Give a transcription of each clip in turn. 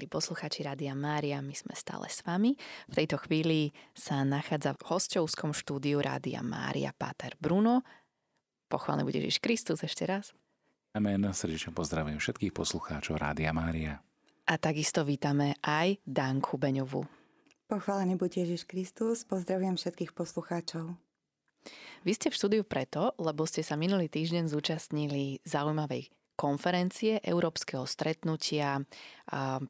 milí posluchači Rádia Mária, my sme stále s vami. V tejto chvíli sa nachádza v hostovskom štúdiu Rádia Mária Páter Bruno. Pochválený bude Ježiš Kristus ešte raz. Amen. Srdečne pozdravujem všetkých poslucháčov Rádia Mária. A takisto vítame aj Danku Beňovú. Pochválený buď Ježiš Kristus, pozdravujem všetkých poslucháčov. Vy ste v štúdiu preto, lebo ste sa minulý týždeň zúčastnili zaujímavej konferencie, európskeho stretnutia a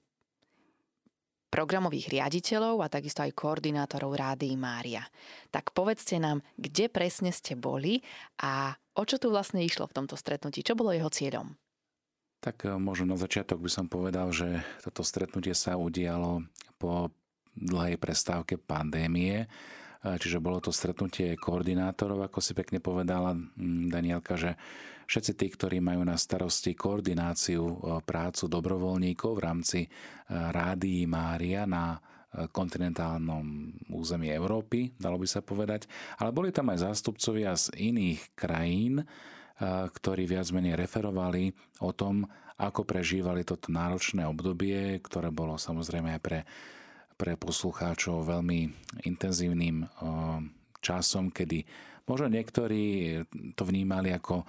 programových riaditeľov a takisto aj koordinátorov Rády Mária. Tak povedzte nám, kde presne ste boli a o čo tu vlastne išlo v tomto stretnutí? Čo bolo jeho cieľom? Tak e, možno na začiatok by som povedal, že toto stretnutie sa udialo po dlhej prestávke pandémie Čiže bolo to stretnutie koordinátorov, ako si pekne povedala Danielka, že všetci tí, ktorí majú na starosti koordináciu e, prácu dobrovoľníkov v rámci e, Rádií Mária na e, kontinentálnom území Európy, dalo by sa povedať. Ale boli tam aj zástupcovia z iných krajín, ktorí viac menej referovali o tom, ako prežívali toto náročné obdobie, ktoré bolo samozrejme aj pre pre poslucháčov veľmi intenzívnym časom, kedy možno niektorí to vnímali ako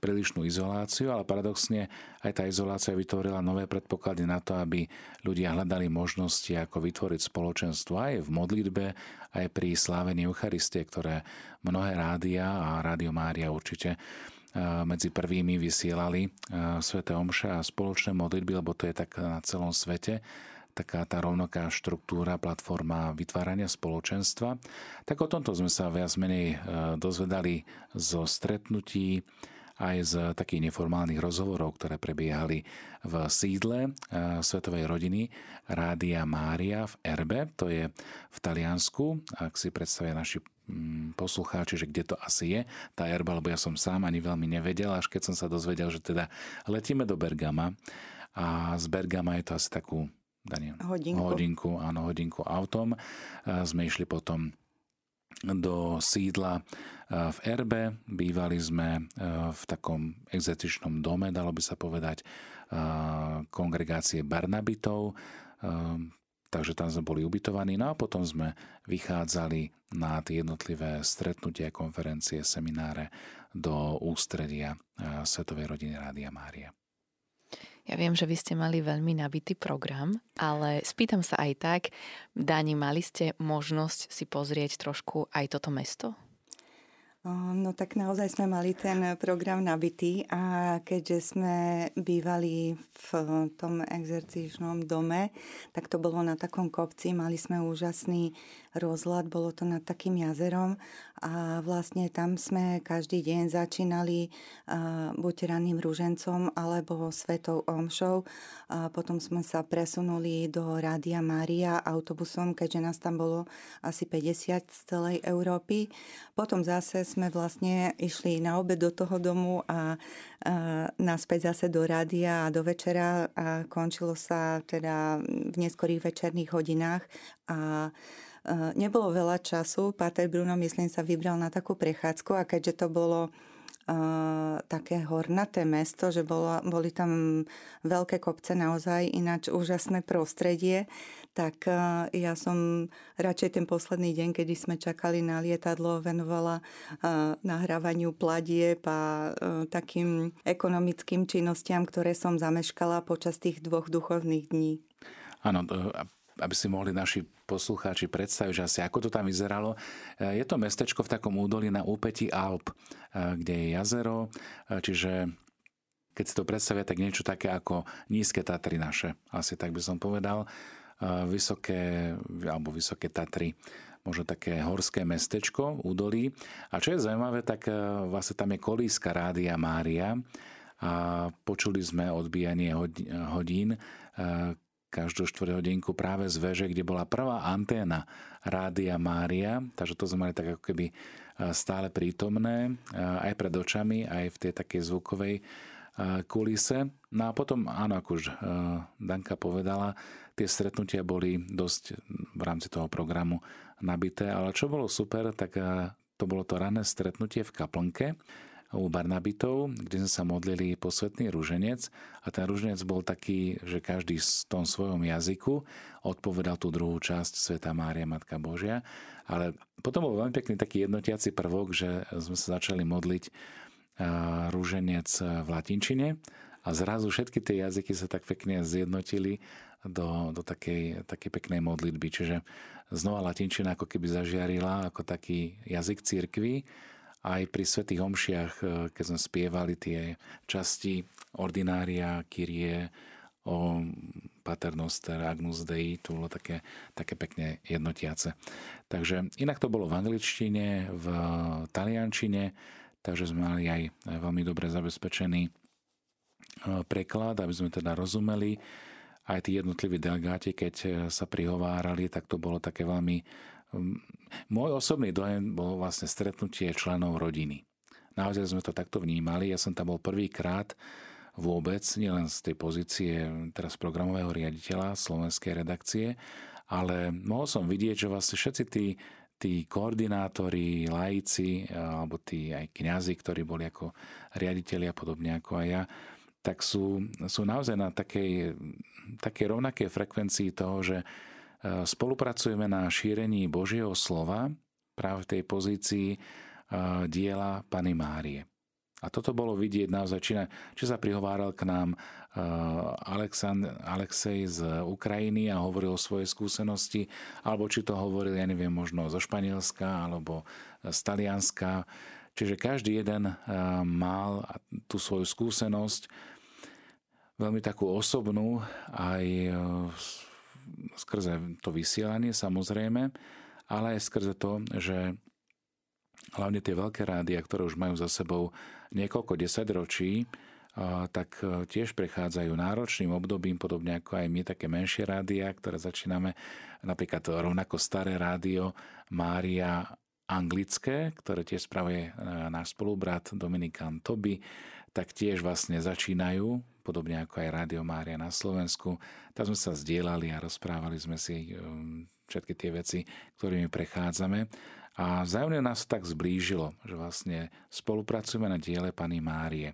prílišnú izoláciu, ale paradoxne aj tá izolácia vytvorila nové predpoklady na to, aby ľudia hľadali možnosti, ako vytvoriť spoločenstvo aj v modlitbe, aj pri slávení Eucharistie, ktoré mnohé rádia a Rádio Mária určite medzi prvými vysielali Svete Omše a spoločné modlitby, lebo to je tak na celom svete taká tá rovnaká štruktúra, platforma vytvárania spoločenstva. Tak o tomto sme sa viac menej e, dozvedali zo stretnutí, aj z takých neformálnych rozhovorov, ktoré prebiehali v sídle e, Svetovej rodiny Rádia Mária v Erbe, to je v Taliansku, ak si predstavia naši mm, poslucháči, že kde to asi je, tá Erba, lebo ja som sám ani veľmi nevedel, až keď som sa dozvedel, že teda letíme do Bergama. A z Bergama je to asi takú Daniel. Hodinku. Hodinku, áno, hodinku autom. Sme išli potom do sídla v Erbe. Bývali sme v takom exotičnom dome, dalo by sa povedať, kongregácie Barnabitov. Takže tam sme boli ubytovaní. No a potom sme vychádzali na tie jednotlivé stretnutia, konferencie, semináre do ústredia Svetovej rodiny Rádia Mária. Ja viem, že vy ste mali veľmi nabitý program, ale spýtam sa aj tak, Dani, mali ste možnosť si pozrieť trošku aj toto mesto? No tak naozaj sme mali ten program nabitý a keďže sme bývali v tom exercičnom dome, tak to bolo na takom kopci, mali sme úžasný rozhľad, bolo to nad takým jazerom a vlastne tam sme každý deň začínali buď ranným rúžencom alebo svetou omšou. A potom sme sa presunuli do Rádia Mária autobusom, keďže nás tam bolo asi 50 z celej Európy. Potom zase sme vlastne išli na obed do toho domu a, a naspäť zase do rádia a do večera a končilo sa teda v neskorých večerných hodinách a Nebolo veľa času, Páter Bruno, myslím, sa vybral na takú prechádzku a keďže to bolo Uh, také hornaté mesto, že bolo, boli tam veľké kopce, naozaj ináč úžasné prostredie, tak uh, ja som radšej ten posledný deň, kedy sme čakali na lietadlo, venovala nahrávaniu pladieb a takým ekonomickým činnostiam, ktoré som zameškala počas tých dvoch duchovných dní. Áno, aby si mohli naši poslucháči predstaviť, že asi ako to tam vyzeralo. E, je to mestečko v takom údolí na úpetí Alp, e, kde je jazero, e, čiže keď si to predstavia, tak niečo také ako nízke Tatry naše, asi tak by som povedal. Vysoké, alebo vysoké Tatry, možno také horské mestečko, údolí. A čo je zaujímavé, tak vlastne tam je kolíska Rádia Mária a počuli sme odbíjanie hodín, každú hodinku práve z veže, kde bola prvá anténa Rádia Mária, takže to sme mali tak ako keby e, stále prítomné, e, aj pred očami, aj v tej takej zvukovej e, kulise. No a potom, áno, ako už Danka povedala, tie stretnutia boli dosť v rámci toho programu nabité, ale čo bolo super, tak to bolo to rané stretnutie v kaplnke, u Barnabitov, kde sme sa modlili posvetný rúženec a ten rúženec bol taký, že každý v tom svojom jazyku odpovedal tú druhú časť Sveta Mária, Matka Božia. Ale potom bol veľmi pekný taký jednotiaci prvok, že sme sa začali modliť rúženec v latinčine a zrazu všetky tie jazyky sa tak pekne zjednotili do, do takej, takej peknej modlitby. Čiže znova latinčina ako keby zažiarila ako taký jazyk církvy. Aj pri svätých homšiach, e, keď sme spievali tie časti ordinária, kyrie, o Paternoster, Agnus Dei, to bolo také, také pekne jednotiace. Takže inak to bolo v angličtine, v taliančine, takže sme mali aj veľmi dobre zabezpečený e, preklad, aby sme teda rozumeli aj tí jednotliví delegáti, keď e, sa prihovárali, tak to bolo také veľmi... Môj osobný dojem bol vlastne stretnutie členov rodiny. Naozaj sme to takto vnímali. Ja som tam bol prvýkrát vôbec, nielen z tej pozície teraz programového riaditeľa slovenskej redakcie, ale mohol som vidieť, že vlastne všetci tí, tí koordinátori, laici, alebo tí aj kňazi, ktorí boli ako riaditeľi a podobne ako aj ja, tak sú, sú naozaj na takej, takej rovnakej frekvencii toho, že spolupracujeme na šírení Božieho slova práve v tej pozícii e, diela Pany Márie. A toto bolo vidieť naozaj, či, či sa prihováral k nám e, Aleksand, Alexej z Ukrajiny a hovoril o svojej skúsenosti, alebo či to hovoril, ja neviem, možno zo Španielska alebo z Talianska. Čiže každý jeden mal tú svoju skúsenosť veľmi takú osobnú aj skrze to vysielanie samozrejme, ale aj skrze to, že hlavne tie veľké rádia, ktoré už majú za sebou niekoľko desaťročí, tak e, tiež prechádzajú náročným obdobím, podobne ako aj my, také menšie rádia, ktoré začíname, napríklad rovnako staré rádio Mária anglické, ktoré tiež spravuje e, náš spolubrat Dominikan Toby, tak tiež vlastne začínajú, podobne ako aj Rádio Mária na Slovensku. Tam sme sa zdieľali a rozprávali sme si um, všetky tie veci, ktorými prechádzame. A vzájomne nás tak zblížilo, že vlastne spolupracujeme na diele Pany Márie.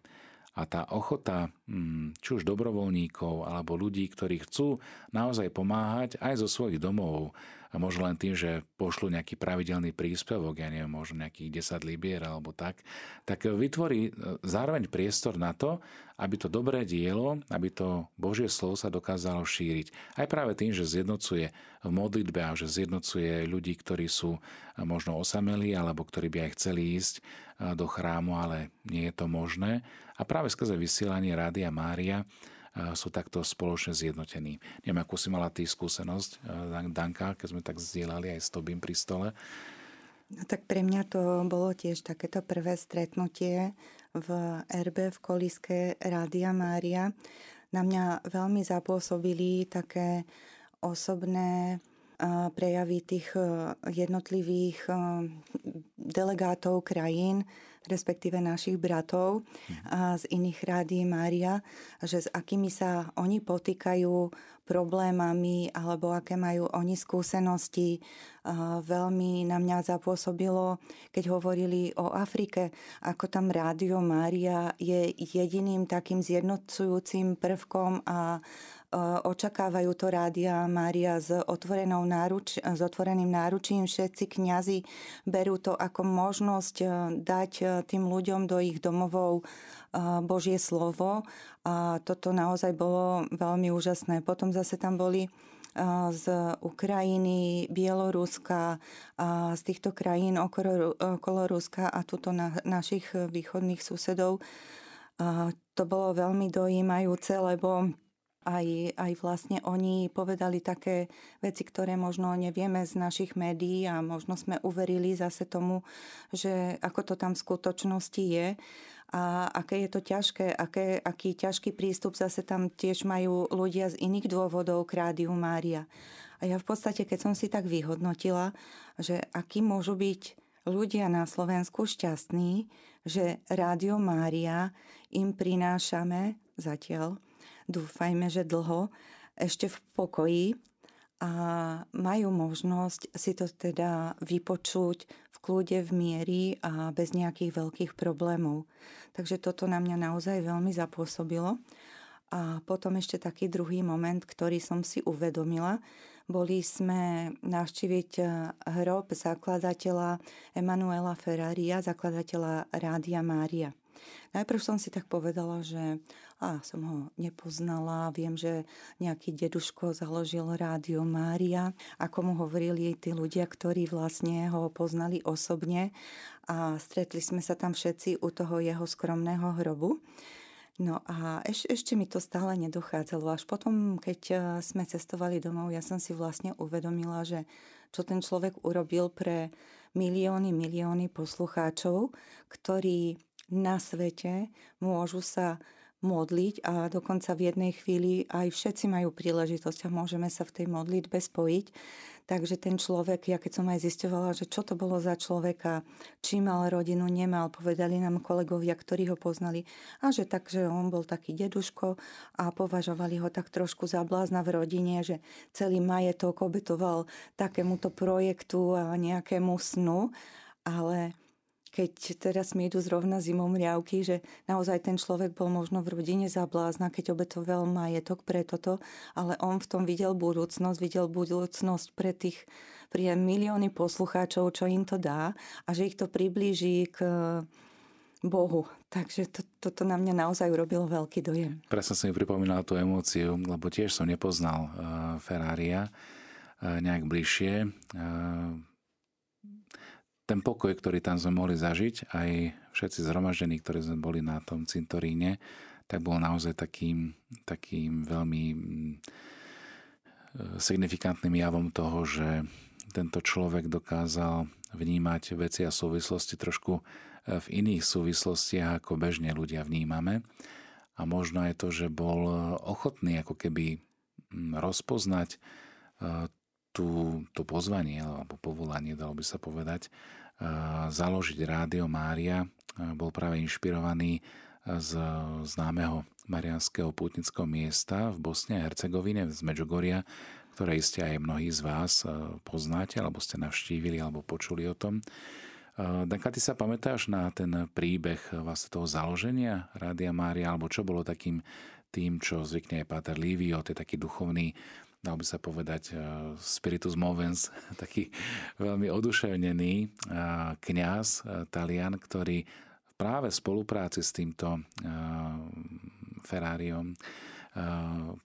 A tá ochota, hmm, či už dobrovoľníkov alebo ľudí, ktorí chcú naozaj pomáhať aj zo svojich domov, a možno len tým, že pošlu nejaký pravidelný príspevok, ja neviem, možno nejakých 10 libier alebo tak, tak vytvorí e, zároveň priestor na to, aby to dobré dielo, aby to Božie slovo sa dokázalo šíriť. Aj práve tým, že zjednocuje v modlitbe a že zjednocuje ľudí, ktorí sú e, možno osamelí alebo ktorí by aj chceli ísť e, do chrámu, ale nie je to možné. A práve skrze vysielanie Rádia Mária sú takto spoločne zjednotení. Neviem, akú si mala ty skúsenosť, eh, Danka, keď sme tak zdieľali aj s Tobím pri stole. No tak pre mňa to bolo tiež takéto prvé stretnutie v RB v Koliske Rádia Mária. Na mňa veľmi zapôsobili také osobné prejavy tých eh, jednotlivých delegátov krajín, respektíve našich bratov a z iných rádií Mária, že s akými sa oni potýkajú problémami alebo aké majú oni skúsenosti. Veľmi na mňa zapôsobilo, keď hovorili o Afrike, ako tam Rádio Mária je jediným takým zjednocujúcim prvkom a očakávajú to Rádia Mária s, otvorenou náruč, s otvoreným náručím. Všetci kňazi berú to ako možnosť e, dať e, tým ľuďom do ich domovov Božie slovo. A toto naozaj bolo veľmi úžasné. Potom zase tam boli z Ukrajiny, Bieloruska, z týchto krajín okolo, okolo Ruska a tuto na našich východných susedov. To bolo veľmi dojímajúce, lebo aj, aj vlastne oni povedali také veci, ktoré možno nevieme z našich médií a možno sme uverili zase tomu, že ako to tam v skutočnosti je a aké je to ťažké, aké, aký ťažký prístup zase tam tiež majú ľudia z iných dôvodov k Rádiu Mária. A ja v podstate, keď som si tak vyhodnotila, že akí môžu byť ľudia na Slovensku šťastní, že Rádio Mária im prinášame zatiaľ dúfajme, že dlho, ešte v pokoji a majú možnosť si to teda vypočuť v kľude, v miery a bez nejakých veľkých problémov. Takže toto na mňa naozaj veľmi zapôsobilo. A potom ešte taký druhý moment, ktorý som si uvedomila, boli sme navštíviť eh, hrob zakladateľa Emanuela Ferraria, zakladateľa Rádia Mária. Najprv som si tak povedala, že a som ho nepoznala, viem, že nejaký deduško založil rádio Mária, ako mu hovorili tí ľudia, ktorí vlastne ho poznali osobne a stretli sme sa tam všetci u toho jeho skromného hrobu. No a eš, ešte mi to stále nedochádzalo. Až potom, keď e, sme cestovali domov, ja som si vlastne uvedomila, že čo ten človek urobil pre milióny, milióny poslucháčov, ktorí na svete môžu sa modliť a dokonca v jednej chvíli aj všetci majú príležitosť a môžeme sa v tej modlitbe spojiť. Takže ten človek, ja keď som aj zistovala, že čo to bolo za človeka, či mal rodinu, nemal, povedali nám kolegovia, ktorí ho poznali, a že tak, že on bol taký deduško a považovali ho tak trošku za blázna v rodine, že celý majetok obetoval takémuto projektu a nejakému snu, ale keď teraz mi idú zrovna zimom riavky, že naozaj ten človek bol možno v rodine zablázna, keď obetoval majetok pre toto, ale on v tom videl budúcnosť, videl budúcnosť pre tých pre milióny poslucháčov, čo im to dá a že ich to priblíži k Bohu. Takže to, toto na mňa naozaj urobilo veľký dojem. Presne som mi pripomínal tú emóciu, lebo tiež som nepoznal uh, Ferraria uh, nejak bližšie. Uh, ten pokoj, ktorý tam sme mohli zažiť, aj všetci zhromaždení, ktorí sme boli na tom cintoríne, tak bol naozaj takým, takým veľmi mm, signifikantným javom toho, že tento človek dokázal vnímať veci a súvislosti trošku e, v iných súvislostiach, ako bežne ľudia vnímame. A možno aj to, že bol ochotný ako keby mm, rozpoznať e, tú, to pozvanie alebo povolanie, dalo by sa povedať, založiť Rádio Mária. Bol práve inšpirovaný z známeho marianského pútnického miesta v Bosne a Hercegovine z Medžugoria, ktoré iste aj mnohí z vás poznáte, alebo ste navštívili, alebo počuli o tom. Danka, ty sa pamätáš na ten príbeh vlastne toho založenia Rádia Mária, alebo čo bolo takým tým, čo zvykne aj Páter Livio, to je taký duchovný dal by sa povedať, eh, spiritus movens, taký veľmi oduševnený eh, kňaz, eh, talian, ktorý práve v spolupráci s týmto Ferrariom,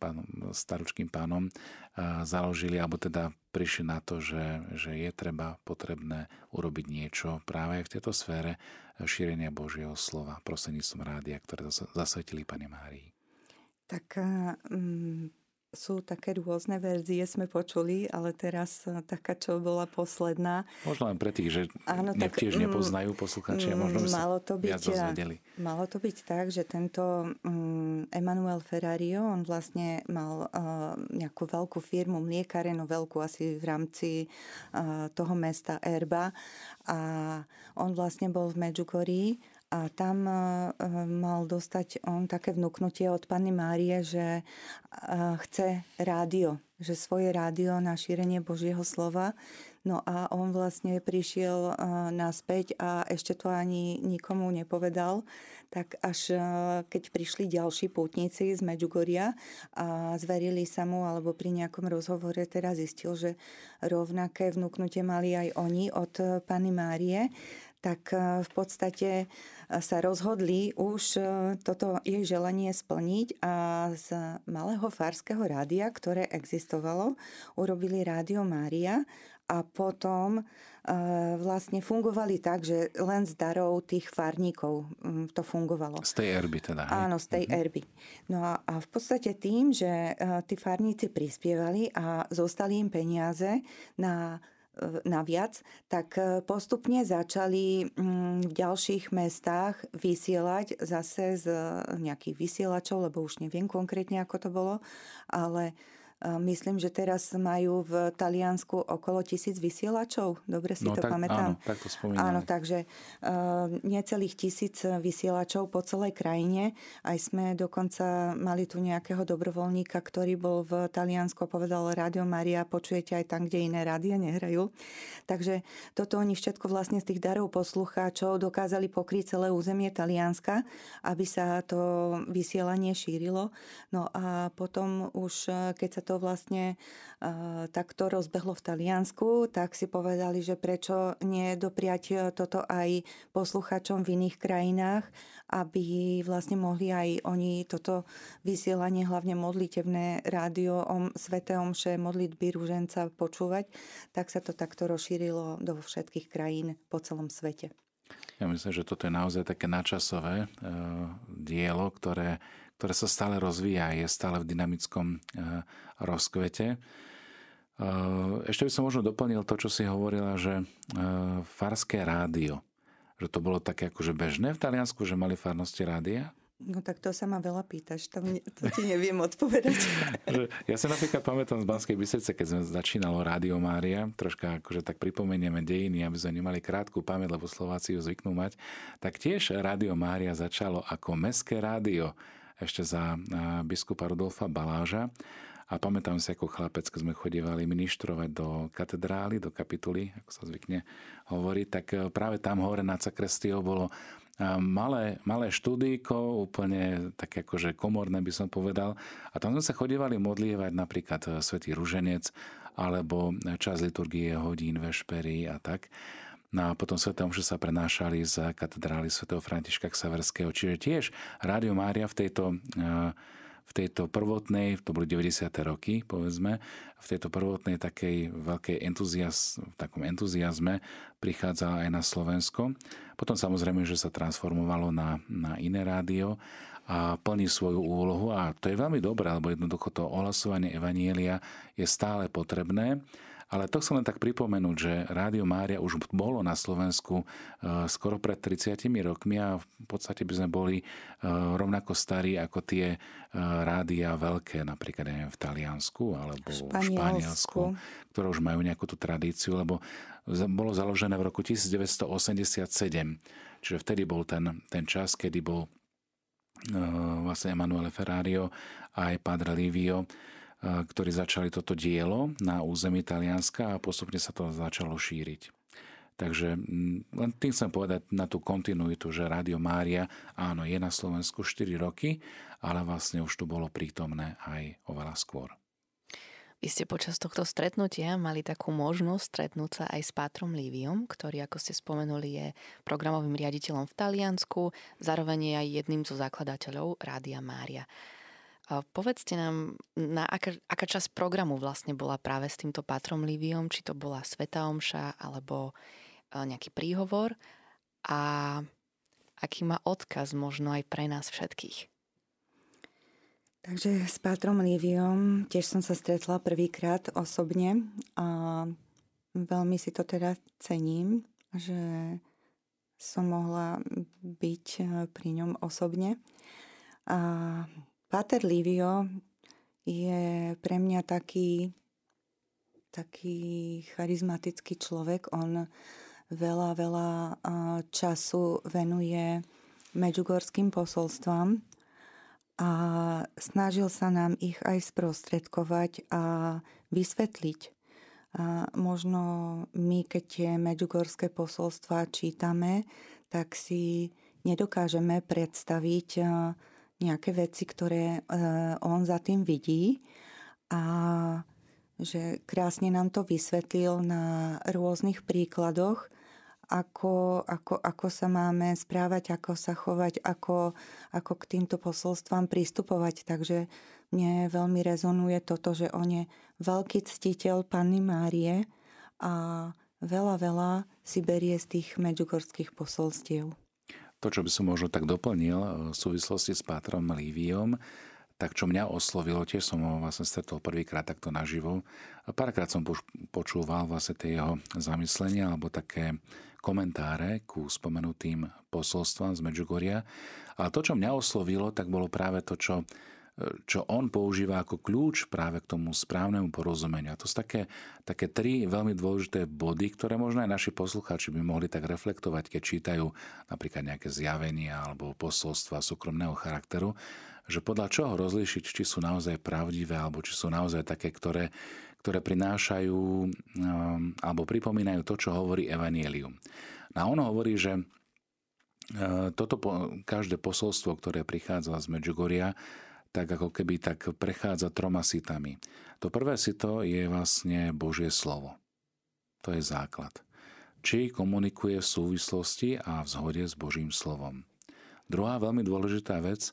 pánom, staručkým pánom, založili, alebo teda prišli na to, že, že je treba potrebné urobiť niečo práve aj v tejto sfére šírenia Božieho slova prostredníctvom rádia, ktoré zasvetili Pane Márii. Tak um sú také rôzne verzie, sme počuli, ale teraz e, taká, čo bola posledná. Možno len pre tých, že Áno, tak, tiež mm, nepoznajú posluchači, možno by malo to byť, viac dozvedeli. Malo to byť tak, že tento um, Emanuel Ferrario, on vlastne mal uh, nejakú veľkú firmu, mliekárenu veľkú asi v rámci uh, toho mesta Erba a on vlastne bol v Medjugorji a tam e, e, mal dostať on také vnúknutie od Panny Márie, že e, chce rádio, že svoje rádio na šírenie Božieho slova. No a on vlastne prišiel naspäť a ešte to ani nikomu nepovedal. Tak až keď prišli ďalší pútnici z Medžugoria a zverili sa mu, alebo pri nejakom rozhovore teraz zistil, že rovnaké vnúknutie mali aj oni od Panny Márie, tak v podstate sa rozhodli už e, toto jej želanie splniť a z malého farského rádia, ktoré existovalo, urobili Rádio Mária a potom e, vlastne fungovali tak, že len z darov tých farníkov to fungovalo. Z tej erby teda. Hej? Áno, z tej mhm. erby. No a, a v podstate tým, že e, tí farníci prispievali a zostali im peniaze na naviac, tak e, postupne začali mm, v ďalších mestách vysielať zase z nejakých vysielačov, lebo už neviem konkrétne, ako to bolo, ale Myslím, že teraz majú v Taliansku okolo tisíc vysielačov. Dobre si no, to tak, pamätám? Áno, tak to spomínam. Áno, takže uh, necelých tisíc vysielačov po celej krajine. Aj sme dokonca mali tu nejakého dobrovoľníka, ktorý bol v Taliansku povedal Rádio Maria, počujete aj tam, kde iné rádia nehrajú. Takže toto oni všetko vlastne z tých darov poslucháčov dokázali pokryť celé územie Talianska, aby sa to vysielanie šírilo. No a potom už, keď sa to to vlastne uh, takto rozbehlo v Taliansku, tak si povedali, že prečo nie dopriať e, toto aj posluchačom v iných krajinách, aby vlastne mohli aj oni toto vysielanie, hlavne modlitevné rádio o Svete Omše, modlitby rúženca počúvať, tak sa to takto rozšírilo do všetkých krajín po celom svete. Ja myslím, že toto je naozaj také načasové uh, dielo, ktoré ktoré sa stále rozvíja, je stále v dynamickom eh, rozkvete. Eh, ešte by som možno doplnil to, čo si hovorila, že eh, farské rádio, že to bolo také akože bežné v Taliansku, že mali farnosti rádia? No tak to sa ma veľa pýtaš, to, to ti neviem odpovedať. ja sa napríklad pamätám z Banskej Bystrice, keď sme začínalo Rádio Mária, troška akože tak pripomenieme dejiny, aby sme nemali krátku pamäť, lebo Slováci ju zvyknú mať, tak tiež Rádio Mária začalo ako mestské rádio ešte za biskupa Rudolfa Baláža. A pamätám si ako chlapec, keď sme chodievali ministrovať do katedrály, do kapituly, ako sa zvykne hovoriť, tak e, práve tam hore na Cakrestio bolo e, malé, malé štúdíko, úplne také akože komorné by som povedal. A tam sme sa chodievali modlievať napríklad e, Svetý Ruženec, alebo čas liturgie hodín, vešpery a tak. No a potom Sveté omše sa prenášali z katedrály svätého Františka Ksaverského. Čiže tiež Rádio Mária v tejto, eh, v tejto prvotnej, to boli 90. roky, povedzme, v tejto prvotnej takej veľkej entuziaz, v takom entuziasme prichádzala aj na Slovensko. Potom samozrejme, že sa transformovalo na, na iné rádio a plní svoju úlohu a to je veľmi dobré, lebo jednoducho to ohlasovanie Evanielia je stále potrebné ale to chcem len tak pripomenúť, že Rádio Mária už bolo na Slovensku e, skoro pred 30 rokmi a v podstate by sme boli e, rovnako starí ako tie e, rádia veľké, napríklad neviem, v Taliansku alebo Španielsku. v Španielsku, ktoré už majú nejakú tú tradíciu, lebo bolo založené v roku 1987. Čiže vtedy bol ten, ten čas, kedy bol vlastne Emanuele Ferrario a aj Padre Livio ktorí začali toto dielo na území Talianska a postupne sa to začalo šíriť. Takže mm, len tým chcem povedať na tú kontinuitu, že Rádio Mária, áno, je na Slovensku 4 roky, ale vlastne už tu bolo prítomné aj oveľa skôr. Vy ste počas tohto stretnutia mali takú možnosť stretnúť sa aj s Pátrom Líviom, ktorý, ako ste spomenuli, je programovým riaditeľom v Taliansku, zároveň je aj jedným zo zakladateľov Rádia Mária. Povedzte nám, na aká, aká časť programu vlastne bola práve s týmto Patrom Liviom, či to bola Sveta Omša alebo nejaký príhovor a aký má odkaz možno aj pre nás všetkých. Takže s Pátrom Liviom tiež som sa stretla prvýkrát osobne a veľmi si to teda cením, že som mohla byť pri ňom osobne. A Pater Livio je pre mňa taký, taký charizmatický človek. On veľa, veľa času venuje medžugorským posolstvám a snažil sa nám ich aj sprostredkovať a vysvetliť. A možno my, keď tie medžugorské posolstva čítame, tak si nedokážeme predstaviť nejaké veci, ktoré e, on za tým vidí a že krásne nám to vysvetlil na rôznych príkladoch, ako, ako, ako sa máme správať, ako sa chovať, ako, ako k týmto posolstvám pristupovať. Takže mne veľmi rezonuje toto, že on je veľký ctiteľ Panny Márie a veľa, veľa si berie z tých medžugorských posolstiev. To, čo by som možno tak doplnil e, v súvislosti s Pátrom Líviom, tak čo mňa oslovilo, tiež som ho vlastne stretol prvýkrát takto naživo. Párkrát som počúval vlastne tie jeho zamyslenia alebo také komentáre ku spomenutým posolstvám z Medžugoria. Ale to, čo mňa oslovilo, tak bolo práve to, čo čo on používa ako kľúč práve k tomu správnemu porozumeniu. A to sú také, také tri veľmi dôležité body, ktoré možno aj naši poslucháči by mohli tak reflektovať, keď čítajú napríklad nejaké zjavenia alebo posolstva súkromného charakteru, že podľa čoho rozlíšiť, či sú naozaj pravdivé alebo či sú naozaj také, ktoré, ktoré prinášajú um, alebo pripomínajú to, čo hovorí Evangelium. A on hovorí, že uh, toto každé posolstvo, ktoré prichádza z Medžugoria, tak ako keby tak prechádza troma sitami. To prvé sito je vlastne Božie slovo. To je základ. Či komunikuje v súvislosti a v zhode s Božím slovom. Druhá veľmi dôležitá vec,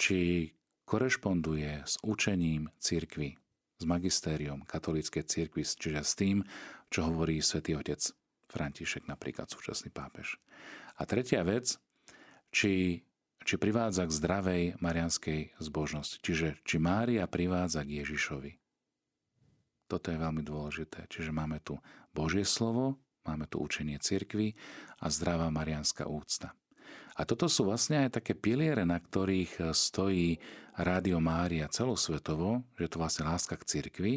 či korešponduje s učením církvy, s magistériom katolíckej církvy, čiže s tým, čo hovorí svätý Otec František, napríklad súčasný pápež. A tretia vec, či či privádza k zdravej marianskej zbožnosti. Čiže či Mária privádza k Ježišovi. Toto je veľmi dôležité. Čiže máme tu Božie slovo, máme tu učenie cirkvy a zdravá marianská úcta. A toto sú vlastne aj také piliere, na ktorých stojí Rádio Mária celosvetovo, že to vlastne láska k cirkvi,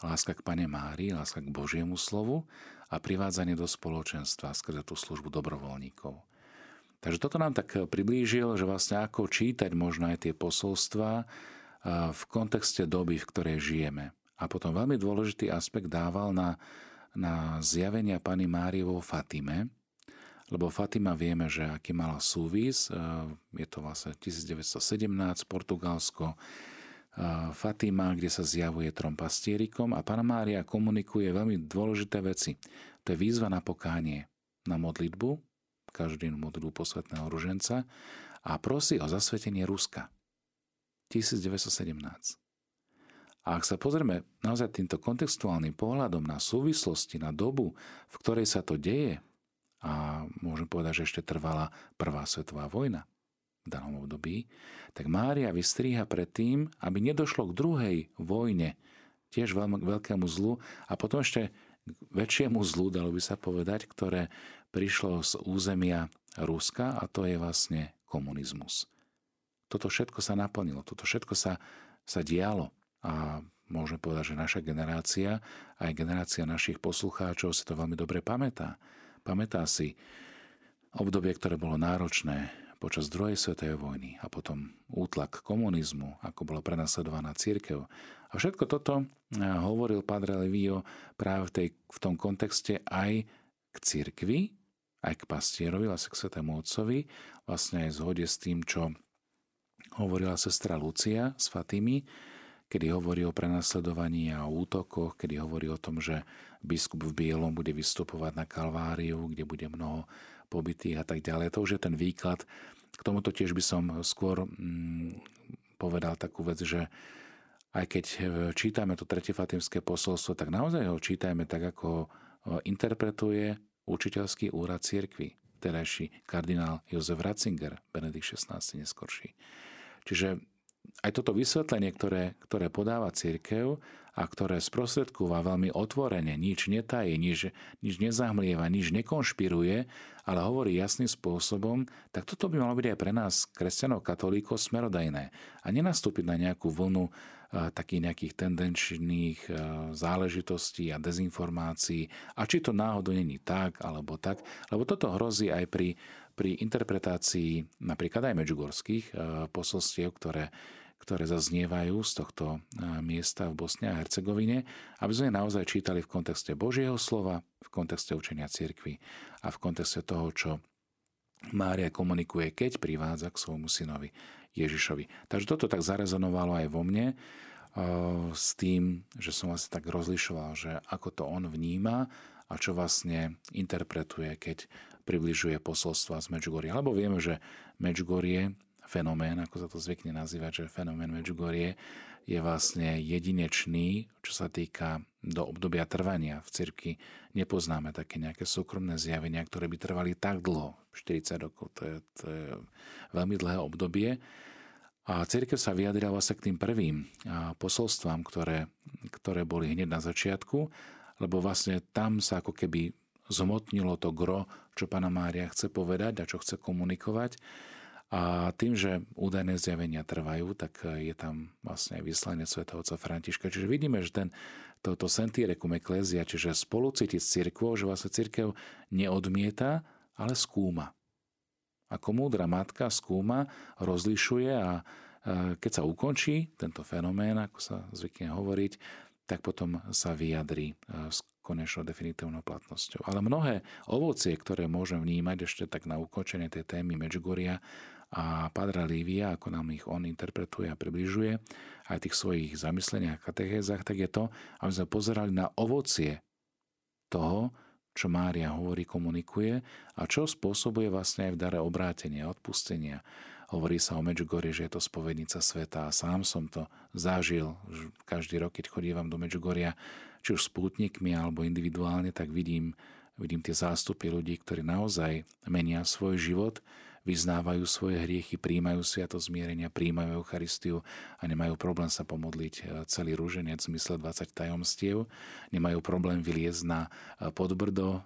láska k Pane Márii, láska k Božiemu slovu a privádzanie do spoločenstva skrze tú službu dobrovoľníkov. Takže toto nám tak priblížil, že vlastne ako čítať možno aj tie posolstva v kontexte doby, v ktorej žijeme. A potom veľmi dôležitý aspekt dával na, na zjavenia Pany Márie vo Fatime, lebo Fatima vieme, že aký mala súvis, je to vlastne 1917, Portugalsko, Fatima, kde sa zjavuje trom pastierikom a Pana Mária komunikuje veľmi dôležité veci. To je výzva na pokánie, na modlitbu, každý modlú posvetného ruženca a prosí o zasvetenie Ruska. 1917. A ak sa pozrieme naozaj týmto kontextuálnym pohľadom na súvislosti, na dobu, v ktorej sa to deje, a môžem povedať, že ešte trvala Prvá svetová vojna v danom období, tak Mária vystríha pred tým, aby nedošlo k druhej vojne, tiež veľkému zlu a potom ešte väčšiemu zlu, dalo by sa povedať, ktoré prišlo z územia Ruska a to je vlastne komunizmus. Toto všetko sa naplnilo, toto všetko sa, sa dialo a môžeme povedať, že naša generácia, aj generácia našich poslucháčov si to veľmi dobre pamätá. Pamätá si obdobie, ktoré bolo náročné počas druhej svetovej vojny a potom útlak komunizmu, ako bola prenasledovaná církev. A všetko toto eh, hovoril Padre Levio práve v, tej, v tom kontexte aj k církvi, aj k pastierovi, vlastne k svetému otcovi, vlastne aj v zhode s tým, čo hovorila sestra Lucia z Fatimy, kedy hovorí o prenasledovaní a o útokoch, kedy hovorí o tom, že biskup v Bielom bude vystupovať na Kalváriu, kde bude mnoho pobytých a tak ďalej. To už je ten výklad. K tomuto tiež by som skôr mm, povedal takú vec, že aj keď čítame to tretie fatimské posolstvo, tak naozaj ho čítajme tak, ako interpretuje učiteľský úrad cirkvi, terajší kardinál Jozef Ratzinger, Benedikt XVI neskorší. Čiže aj toto vysvetlenie, ktoré, ktoré podáva církev a ktoré sprostredkúva veľmi otvorene, nič netají, nič, nič nezahmlieva, nič nekonšpiruje, ale hovorí jasným spôsobom, tak toto by malo byť aj pre nás, kresťanov, katolíkov, smerodajné. A nenastúpiť na nejakú vlnu takých nejakých tendenčných záležitostí a dezinformácií. A či to náhodou není tak, alebo tak. Lebo toto hrozí aj pri, pri interpretácii napríklad aj medžugorských posolstiev, ktoré, ktoré zaznievajú z tohto miesta v Bosne a Hercegovine, aby sme naozaj čítali v kontexte Božieho slova, v kontexte učenia cirkvy a v kontexte toho, čo Mária komunikuje, keď privádza k svojmu synovi Ježišovi. Takže toto tak zarezonovalo aj vo mne s tým, že som vlastne tak rozlišoval, že ako to on vníma a čo vlastne interpretuje, keď približuje posolstva z Medžugorie. Alebo vieme, že Medžugorie, fenomén, ako sa to zvykne nazývať, že fenomén Medžugorie je vlastne jedinečný, čo sa týka do obdobia trvania. V cirkvi nepoznáme také nejaké súkromné zjavenia, ktoré by trvali tak dlho, 40 rokov. To je, to je veľmi dlhé obdobie. A církev sa vyjadrila vlastne k tým prvým posolstvám, ktoré, ktoré boli hneď na začiatku, lebo vlastne tam sa ako keby zmotnilo to gro, čo pána Mária chce povedať a čo chce komunikovať. A tým, že údajné zjavenia trvajú, tak je tam vlastne aj vyslanie svätého otca Františka. Čiže vidíme, že ten, toto sentirecum ecclesia, čiže spolucítiť s cirkvou, že vlastne cirkev neodmieta, ale skúma. Ako múdra matka skúma, rozlišuje a keď sa ukončí tento fenomén, ako sa zvykne hovoriť, tak potom sa vyjadrí s konečnou definitívnou platnosťou. Ale mnohé ovocie, ktoré môžem vnímať ešte tak na ukončenie tej témy Medžugoria, a Padra Lívia, ako nám ich on interpretuje a približuje, aj tých svojich zamysleniach a katechézach, tak je to, aby sme pozerali na ovocie toho, čo Mária hovorí, komunikuje a čo spôsobuje vlastne aj v dare obrátenia, odpustenia. Hovorí sa o Medžugorie, že je to spovednica sveta a sám som to zažil. Každý rok, keď chodívam do Medžugoria, či už s pútnikmi alebo individuálne, tak vidím, vidím tie zástupy ľudí, ktorí naozaj menia svoj život, vyznávajú svoje hriechy, príjmajú sviato zmierenia, príjmajú Eucharistiu a nemajú problém sa pomodliť e, celý rúženec v zmysle 20 tajomstiev, nemajú problém vyliezť na e, podbrdo e,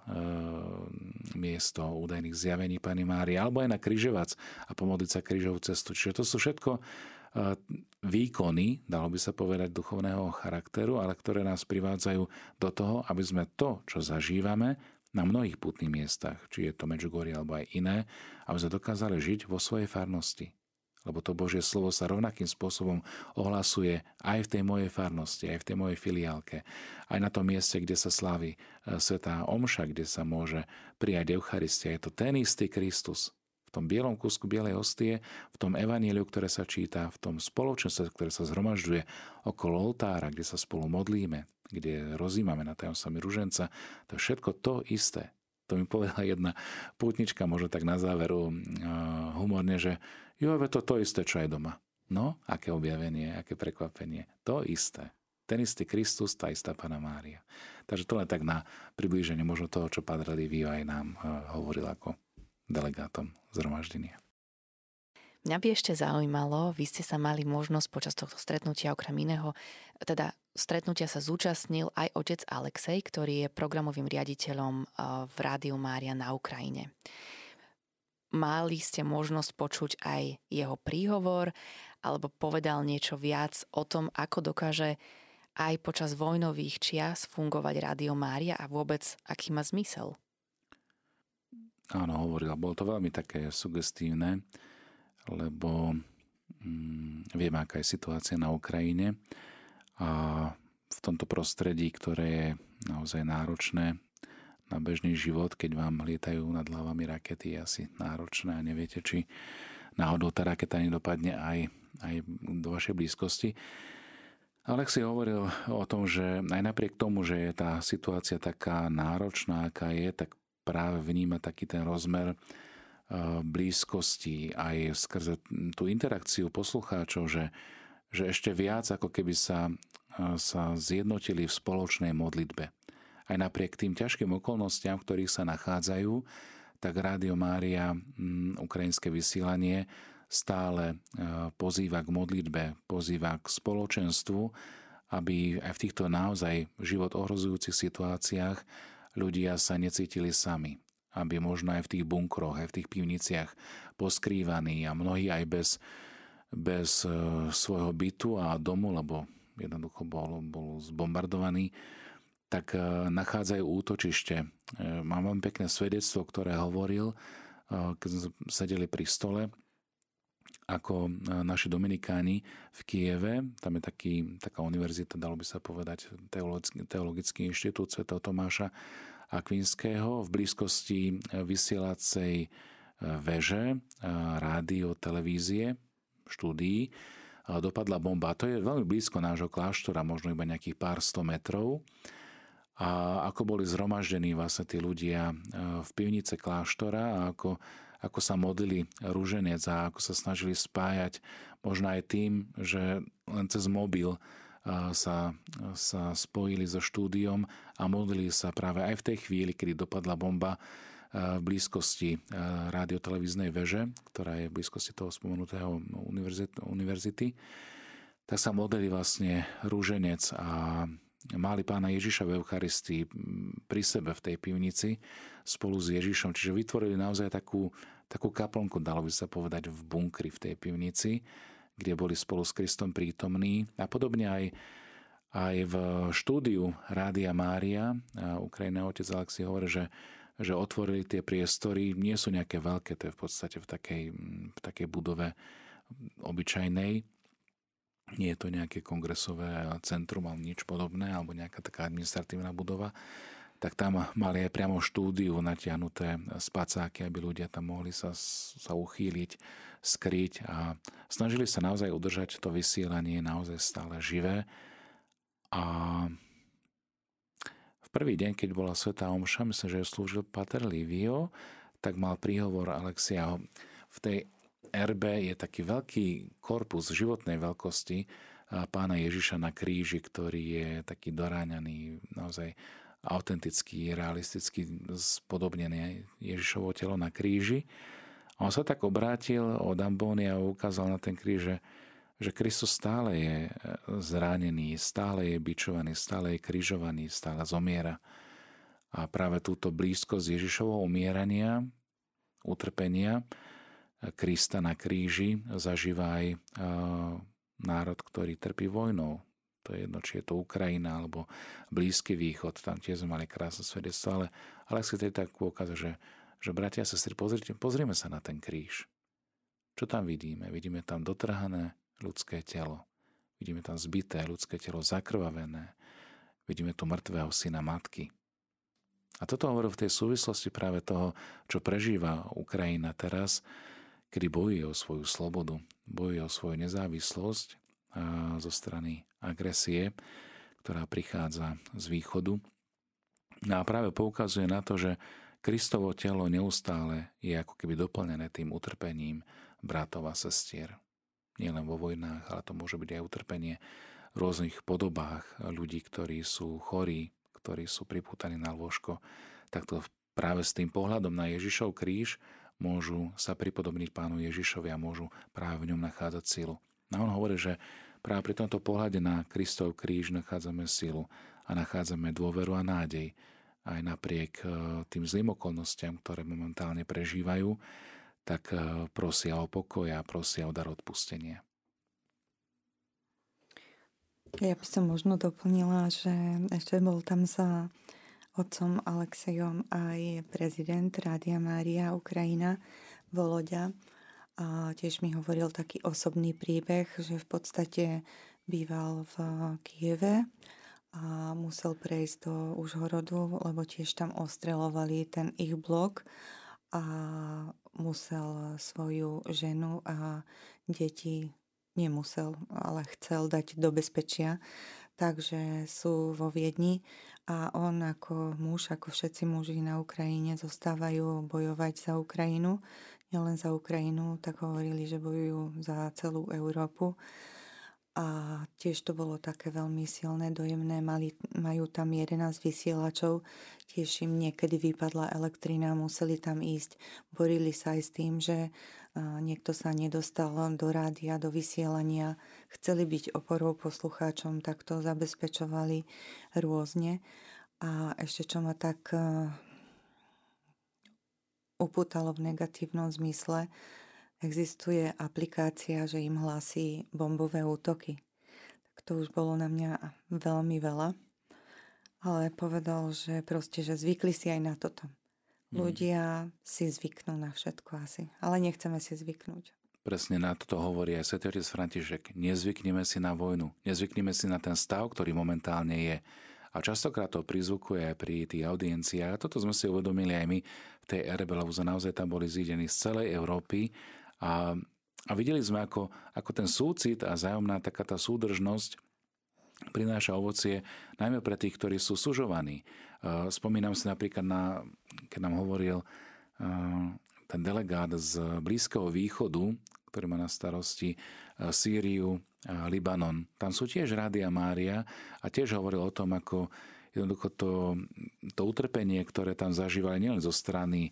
miesto údajných zjavení Pany Márie alebo aj na kryžovac a pomodliť sa krížovú cestu. Čiže to sú všetko výkony, dalo by sa povedať, duchovného charakteru, ale ktoré nás privádzajú do toho, aby sme to, čo zažívame, na mnohých putných miestach, či je to Medjugorje alebo aj iné, aby sme dokázali žiť vo svojej farnosti. Lebo to Božie slovo sa rovnakým spôsobom ohlasuje aj v tej mojej farnosti, aj v tej mojej filiálke, aj na tom mieste, kde sa slaví e, Svetá Omša, kde sa môže prijať Eucharistia. Je to ten istý Kristus, v tom bielom kúsku bielej hostie, v tom evaníliu, ktoré sa číta, v tom spoločenstve, ktoré sa zhromažďuje okolo oltára, kde sa spolu modlíme, kde rozímame na tajomstvami ruženca, to je všetko to isté. To mi povedala jedna pútnička, možno tak na záveru uh, humorne, že jo, to to isté, čo aj doma. No, aké objavenie, aké prekvapenie. To isté. Ten istý Kristus, tá istá Pana Mária. Takže to len tak na priblíženie možno toho, čo Padre Livio aj nám uh, hovoril ako delegátom zhromaždenia. Mňa by ešte zaujímalo, vy ste sa mali možnosť počas tohto stretnutia okrem iného, teda stretnutia sa zúčastnil aj otec Alexej, ktorý je programovým riaditeľom eh, v Rádiu Mária na Ukrajine. Mali ste možnosť počuť aj jeho príhovor alebo povedal niečo viac o tom, ako dokáže aj počas vojnových čias fungovať Rádio Mária a vôbec aký má zmysel? Áno, hovorila. Bolo to veľmi také sugestívne lebo mm, vieme, aká je situácia na Ukrajine a v tomto prostredí, ktoré je naozaj náročné na bežný život, keď vám lietajú nad hlavami rakety, je asi náročné a neviete, či náhodou tá raketa nedopadne aj, aj do vašej blízkosti. Alex si hovoril o tom, že aj napriek tomu, že je tá situácia taká náročná, aká je, tak práve vníma taký ten rozmer blízkosti, aj skrze tú interakciu poslucháčov, že, že ešte viac ako keby sa, sa zjednotili v spoločnej modlitbe. Aj napriek tým ťažkým okolnostiam, v ktorých sa nachádzajú, tak Rádio Mária, ukrajinské vysielanie, stále pozýva k modlitbe, pozýva k spoločenstvu, aby aj v týchto naozaj život ohrozujúcich situáciách ľudia sa necítili sami aby možno aj v tých bunkroch, aj v tých pivniciach poskrývaní a mnohí aj bez, bez e, svojho bytu a domu, lebo jednoducho bol, bol zbombardovaný, tak e, nachádzajú útočište. E, mám vám pekné svedectvo, ktoré hovoril, keď sme sedeli pri stole, ako naši dominikáni v Kieve, tam je taký, taká univerzita, dalo by sa povedať, teologický, teologický inštitút Sv. Tomáša, Akvinského v blízkosti e, vysielacej e, veže, e, rádio, televízie, štúdií. Dopadla bomba. To je veľmi blízko nášho kláštora, možno iba nejakých pár sto metrov. A ako boli zhromaždení vlastne tí ľudia v pivnice kláštora a ako, ako sa modlili rúženec a ako sa snažili spájať možno aj tým, že len cez mobil sa, sa spojili so štúdiom a modlili sa práve aj v tej chvíli, kedy dopadla bomba v blízkosti radiotelevíznej veže, ktorá je v blízkosti toho spomenutého univerzity, tak sa modlili vlastne rúženec a mali pána Ježiša v Eucharistii pri sebe v tej pivnici spolu s Ježišom. Čiže vytvorili naozaj takú, takú kaplnku, dalo by sa povedať, v bunkri v tej pivnici, kde boli spolu s Kristom prítomní. A podobne aj, aj v štúdiu Rádia Mária, Ukrajina otec Alexi hovorí, že, že otvorili tie priestory, nie sú nejaké veľké, to je v podstate v takej, v takej budove obyčajnej, nie je to nejaké kongresové centrum alebo nič podobné, alebo nejaká taká administratívna budova, tak tam mali aj priamo štúdiu natiahnuté spacáky, aby ľudia tam mohli sa, sa uchýliť, skryť a snažili sa naozaj udržať to vysielanie naozaj stále živé. A v prvý deň, keď bola Sveta Omša, myslím, že slúžil Pater Livio, tak mal príhovor Alexia. V tej RB je taký veľký korpus životnej veľkosti pána Ježiša na kríži, ktorý je taký doráňaný naozaj autentický, realisticky spodobnené Ježišovo telo na kríži. A on sa tak obrátil od Ambónia a ukázal na ten kríž, že, že Kristus stále je e, zranený, stále je bičovaný, stále je križovaný, stále zomiera. A práve túto blízkosť Ježišovho umierania, utrpenia, e, Krista na kríži zažíva aj e, národ, ktorý trpí vojnou, to je jedno, či je to Ukrajina alebo Blízky východ, tam tiež sme mali krásne svedectvo, ale Alex si tak ukázal, že, že bratia a sestry, pozrite, pozrieme sa na ten kríž. Čo tam vidíme? Vidíme tam dotrhané ľudské telo. Vidíme tam zbité ľudské telo, zakrvavené. Vidíme tu mŕtvého syna matky. A toto hovorím v tej súvislosti práve toho, čo prežíva Ukrajina teraz, kedy bojuje o svoju slobodu, bojuje o svoju nezávislosť zo strany agresie, ktorá prichádza z východu. No a práve poukazuje na to, že Kristovo telo neustále je ako keby doplnené tým utrpením bratov a sestier. Nie len vo vojnách, ale to môže byť aj utrpenie v rôznych podobách ľudí, ktorí sú chorí, ktorí sú pripútaní na lôžko. Tak to práve s tým pohľadom na Ježišov kríž môžu sa pripodobniť pánu Ježišovi a môžu práve v ňom nachádzať silu. A on hovorí, že práve pri tomto pohľade na Kristov kríž nachádzame silu a nachádzame dôveru a nádej aj napriek e, tým zlým okolnostiam, ktoré momentálne prežívajú, tak e, prosia o pokoj a prosia o dar odpustenia. Ja by som možno doplnila, že ešte bol tam za otcom Alexejom aj prezident Rádia Mária Ukrajina Voloďa, a tiež mi hovoril taký osobný príbeh, že v podstate býval v Kieve a musel prejsť do Užhorodu, lebo tiež tam ostrelovali ten ich blok a musel svoju ženu a deti nemusel, ale chcel dať do bezpečia. Takže sú vo Viedni a on ako muž, ako všetci muži na Ukrajine zostávajú bojovať za Ukrajinu nielen za Ukrajinu, tak hovorili, že bojujú za celú Európu. A tiež to bolo také veľmi silné, dojemné. Mali, majú tam 11 vysielačov, tiež im niekedy vypadla elektrina, museli tam ísť. Borili sa aj s tým, že niekto sa nedostal do rádia, do vysielania. Chceli byť oporou poslucháčom, tak to zabezpečovali rôzne. A ešte čo ma tak upútalo v negatívnom zmysle, existuje aplikácia, že im hlási bombové útoky. Tak to už bolo na mňa veľmi veľa. Ale povedal, že proste, že zvykli si aj na toto. Hmm. Ľudia si zvyknú na všetko asi, ale nechceme si zvyknúť. Presne na toto hovorí aj Sv. Otec František. Nezvykneme si na vojnu, nezvykneme si na ten stav, ktorý momentálne je. A častokrát to prizvukuje aj pri tých audienciách. Toto sme si uvedomili aj my v tej ere, lebo naozaj tam boli zídení z celej Európy. A, a videli sme, ako, ako ten súcit a zájomná taká tá súdržnosť prináša ovocie najmä pre tých, ktorí sú sužovaní. Spomínam si napríklad na, keď nám hovoril ten delegát z Blízkeho východu, ktorý má na starosti Sýriu, Libanon. Tam sú tiež Rádia Mária a tiež hovoril o tom, ako jednoducho to, to utrpenie, ktoré tam zažívali nielen zo strany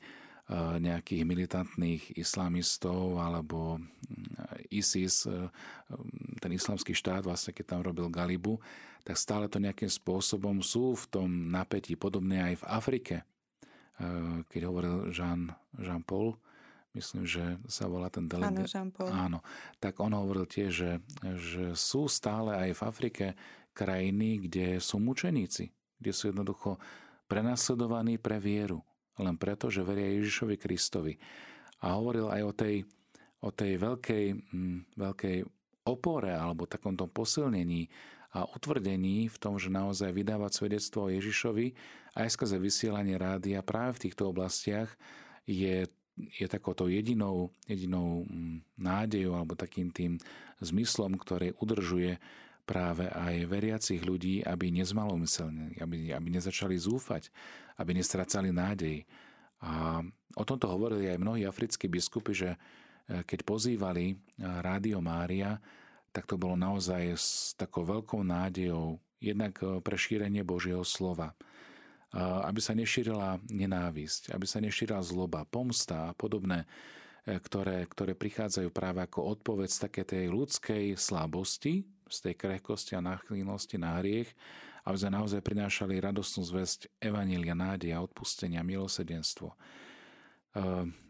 nejakých militantných islamistov alebo ISIS, ten islamský štát, vlastne keď tam robil Galibu, tak stále to nejakým spôsobom sú v tom napätí, podobné aj v Afrike. Keď hovoril Jean, Jean-Paul, myslím, že sa volá ten delegát. Áno, tak on hovoril tiež, že, že sú stále aj v Afrike krajiny, kde sú mučeníci, kde sú jednoducho prenasledovaní pre vieru, len preto, že veria Ježišovi Kristovi. A hovoril aj o tej, o tej veľkej, hm, veľkej opore alebo takomto posilnení a utvrdení v tom, že naozaj vydávať svedectvo o Ježišovi aj skrze vysielanie rádia práve v týchto oblastiach je je takouto jedinou, jedinou mm, nádejou alebo takým tým zmyslom, ktorý udržuje práve aj veriacich ľudí, aby nezmalomyselne, aby, aby nezačali zúfať, aby nestracali nádej. A o tomto hovorili aj mnohí africkí biskupy, že e, keď pozývali e, Rádio Mária, tak to bolo naozaj s takou veľkou nádejou, jednak e, pre šírenie Božieho slova, aby sa nešírila nenávisť, aby sa nešírila zloba, pomsta a podobné, e, ktoré, ktoré prichádzajú práve ako odpoveď z také tej ľudskej slabosti, z tej krehkosti a náchylnosti na hriech, aby sme naozaj prinášali radostnú zväzť Evanília, nádeja, odpustenia, milosedenstvo. E,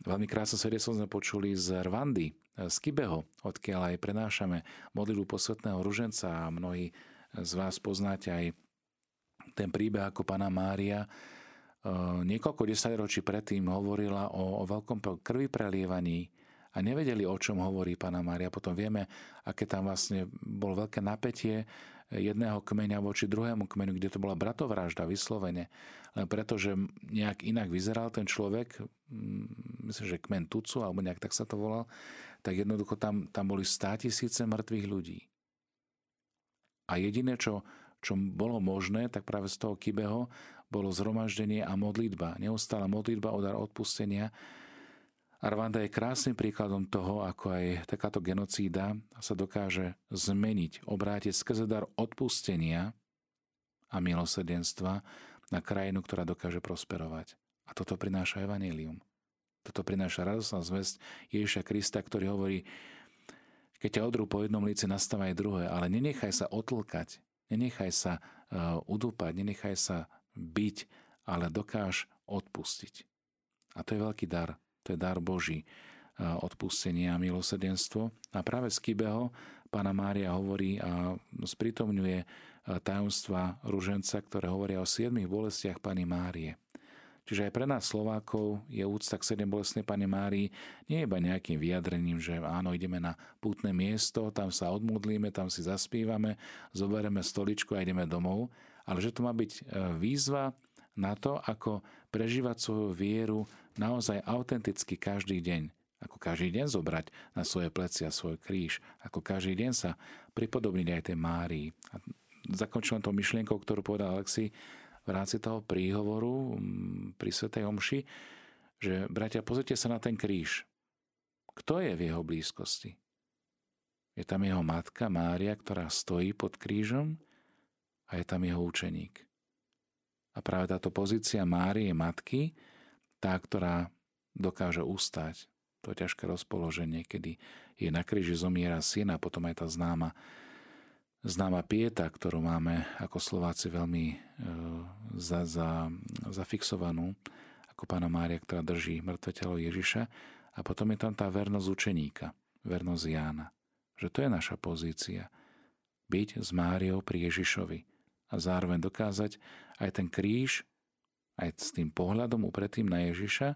veľmi krásne svedectvo sme počuli z Rwandy, e, z Kibeho, odkiaľ aj prenášame modlilu posvetného ruženca a mnohí z vás poznáte aj ten príbeh, ako pána Mária e, niekoľko desaťročí predtým hovorila o, o veľkom krvi prelievaní a nevedeli, o čom hovorí pána Mária. Potom vieme, aké tam vlastne bolo veľké napätie jedného kmeňa voči druhému kmeňu, kde to bola bratovražda vyslovene. Len preto, že nejak inak vyzeral ten človek, mm, myslím, že kmen Tucu, alebo nejak tak sa to volal, tak jednoducho tam, tam boli stá tisíce mŕtvych ľudí. A jediné, čo, čo bolo možné, tak práve z toho Kibeho bolo zhromaždenie a modlitba. Neustála modlitba o dar odpustenia. A je krásnym príkladom toho, ako aj takáto genocída sa dokáže zmeniť, obrátiť skrze dar odpustenia a milosrdenstva na krajinu, ktorá dokáže prosperovať. A toto prináša Evangelium. Toto prináša radosná zväzť Ježiša Krista, ktorý hovorí, keď ťa odrú po jednom líci, nastáva aj druhé, ale nenechaj sa otlkať Nenechaj sa e, udúpať, nenechaj sa byť, ale dokáž odpustiť. A to je veľký dar. To je dar Boží. E, odpustenie a milosrdenstvo. A práve z Kybeho pána Mária hovorí a sprítomňuje e, tajomstva ruženca, ktoré hovoria o siedmých bolestiach Pany Márie. Čiže aj pre nás Slovákov je úcta k sedem bolestnej Pane Márii nie iba nejakým vyjadrením, že áno, ideme na pútne miesto, tam sa odmodlíme, tam si zaspívame, zoberieme stoličku a ideme domov, ale že to má byť e, výzva na to, ako prežívať svoju vieru naozaj autenticky každý deň. Ako každý deň zobrať na svoje plecia svoj kríž. Ako každý deň sa pripodobniť aj tej Márii. A zakončujem to myšlienkou, ktorú povedal Alexi, v rámci toho príhovoru mm, pri Svetej Omši, že bratia, pozrite sa na ten kríž. Kto je v jeho blízkosti? Je tam jeho matka Mária, ktorá stojí pod krížom a je tam jeho učeník. A práve táto pozícia Márie matky, tá, ktorá dokáže ustať to ťažké rozpoloženie, kedy je na kríži zomiera syn a potom aj tá známa známa pieta, ktorú máme ako Slováci veľmi e, za, za, zafixovanú, ako pána Mária, ktorá drží mŕtve telo Ježiša. A potom je tam tá vernosť učeníka, vernosť Jána. Že to je naša pozícia. Byť s Máriou pri Ježišovi a zároveň dokázať aj ten kríž, aj s tým pohľadom upretým na Ježiša,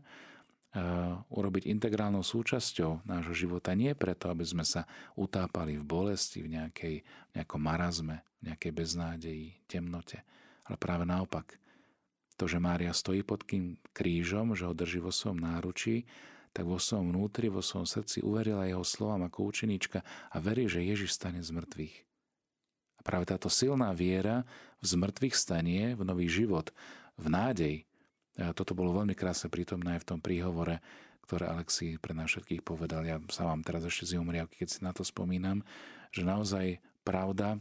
urobiť integrálnou súčasťou nášho života nie preto, aby sme sa utápali v bolesti, v nejakej, v nejakom marazme, v nejakej beznádeji, temnote, ale práve naopak. To, že Mária stojí pod kým krížom, že ho drží vo svojom náručí, tak vo svojom vnútri, vo svojom srdci uverila jeho slovám ako učeníčka a verí, že Ježiš stane z mŕtvych. A práve táto silná viera v zmrtvých stanie, v nový život, v nádej, toto bolo veľmi krásne prítomné aj v tom príhovore, ktoré Alexi pre nás všetkých povedal. Ja sa vám teraz ešte z keď si na to spomínam, že naozaj pravda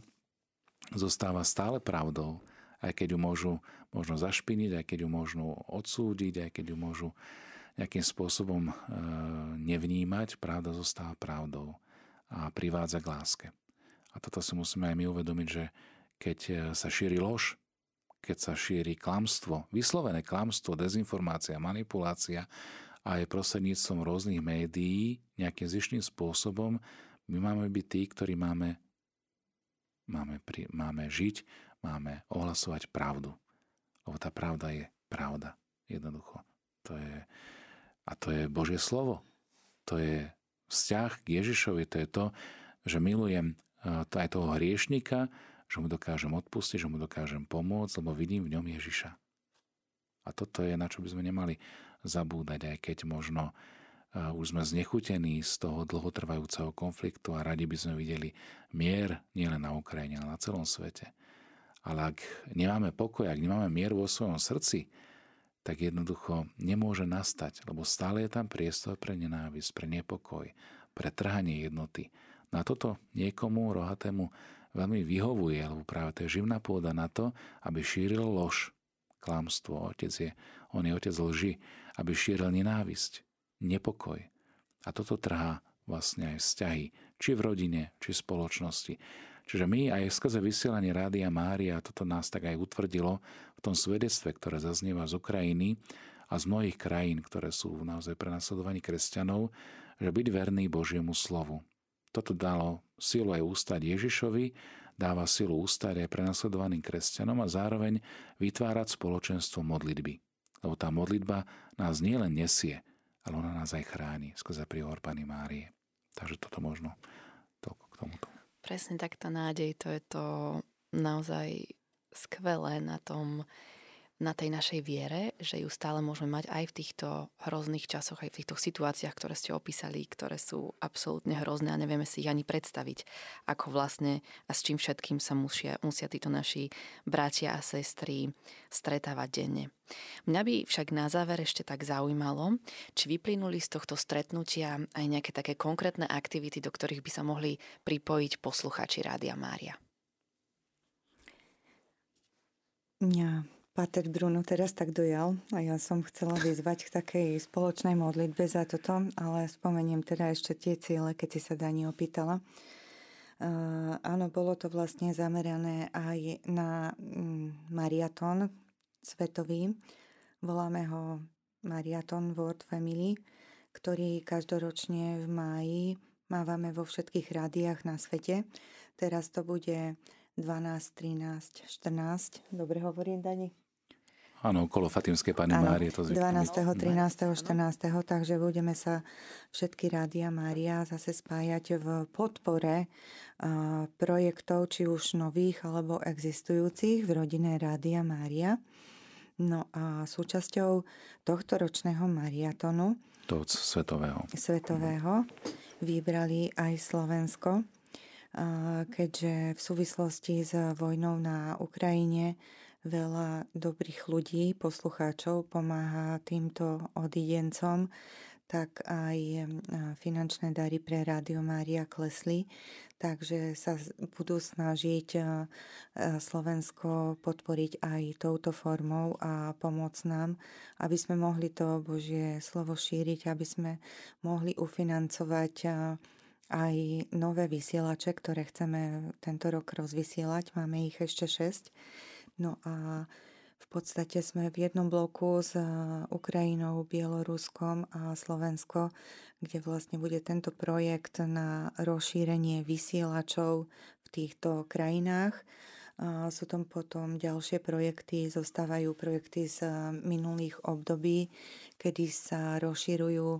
zostáva stále pravdou, aj keď ju môžu možno zašpiniť, aj keď ju môžu odsúdiť, aj keď ju môžu nejakým spôsobom e, nevnímať, pravda zostáva pravdou a privádza k láske. A toto si musíme aj my uvedomiť, že keď e, sa šíri lož, keď sa šíri klamstvo, vyslovené klamstvo, dezinformácia, manipulácia a aj prostredníctvom rôznych médií nejakým zišným spôsobom my máme byť tí, ktorí máme, máme, pri, máme žiť, máme ohlasovať pravdu. Lebo tá pravda je pravda. Jednoducho. To je, a to je Božie slovo. To je vzťah k Ježišovi. To je to, že milujem e, aj toho hriešnika, že mu dokážem odpustiť, že mu dokážem pomôcť, lebo vidím v ňom Ježiša. A toto je, na čo by sme nemali zabúdať, aj keď možno uh, už sme znechutení z toho dlhotrvajúceho konfliktu a radi by sme videli mier nielen na Ukrajine, ale na celom svete. Ale ak nemáme pokoj, ak nemáme mier vo svojom srdci, tak jednoducho nemôže nastať, lebo stále je tam priestor pre nenávisť, pre nepokoj, pre trhanie jednoty. Na toto niekomu rohatému veľmi vyhovuje, lebo práve to je živná pôda na to, aby šíril lož, klamstvo. Otec je, on je otec lži, aby šíril nenávisť, nepokoj. A toto trhá vlastne aj vzťahy, či v rodine, či v spoločnosti. Čiže my aj skrze vysielanie Rádia Mária, toto nás tak aj utvrdilo v tom svedectve, ktoré zaznieva z Ukrajiny a z mnohých krajín, ktoré sú naozaj prenasledovaní kresťanov, že byť verný Božiemu slovu. Toto dalo silu aj ústať Ježišovi, dáva silu ústať aj prenasledovaným kresťanom a zároveň vytvárať spoločenstvo modlitby. Lebo tá modlitba nás nielen nesie, ale ona nás aj chráni skrze príhor Pany Márie. Takže toto možno toľko k tomuto. Presne takto nádej, to je to naozaj skvelé na tom, na tej našej viere, že ju stále môžeme mať aj v týchto hrozných časoch, aj v týchto situáciách, ktoré ste opísali, ktoré sú absolútne hrozné a nevieme si ich ani predstaviť, ako vlastne a s čím všetkým sa musia, musia títo naši bratia a sestry stretávať denne. Mňa by však na záver ešte tak zaujímalo, či vyplynuli z tohto stretnutia aj nejaké také konkrétne aktivity, do ktorých by sa mohli pripojiť posluchači Rádia Mária. Mňa Pater Bruno teraz tak dojal a ja som chcela vyzvať k takej spoločnej modlitbe za toto, ale spomeniem teda ešte tie ciele, keď si sa Dani opýtala. Uh, áno, bolo to vlastne zamerané aj na um, mariaton svetový. Voláme ho Mariaton World Family, ktorý každoročne v máji mávame vo všetkých rádiách na svete. Teraz to bude 12, 13, 14. Dobre hovorím, Dani? Áno, okolo Fatimskej Pany Márie to zvykne 12., 13., 14. Takže budeme sa všetky Rádia Mária zase spájať v podpore projektov, či už nových alebo existujúcich v rodine Rádia Mária. No a súčasťou tohto ročného mariatonu to svetového. Svetového vybrali aj Slovensko, keďže v súvislosti s vojnou na Ukrajine veľa dobrých ľudí, poslucháčov pomáha týmto odidencom, tak aj finančné dary pre Rádio Mária klesli, takže sa budú snažiť Slovensko podporiť aj touto formou a pomôcť nám, aby sme mohli to Božie slovo šíriť, aby sme mohli ufinancovať aj nové vysielače, ktoré chceme tento rok rozvysielať. Máme ich ešte 6 No a v podstate sme v jednom bloku s Ukrajinou, Bieloruskom a Slovensko, kde vlastne bude tento projekt na rozšírenie vysielačov v týchto krajinách. A sú tam potom ďalšie projekty, zostávajú projekty z minulých období, kedy sa rozširujú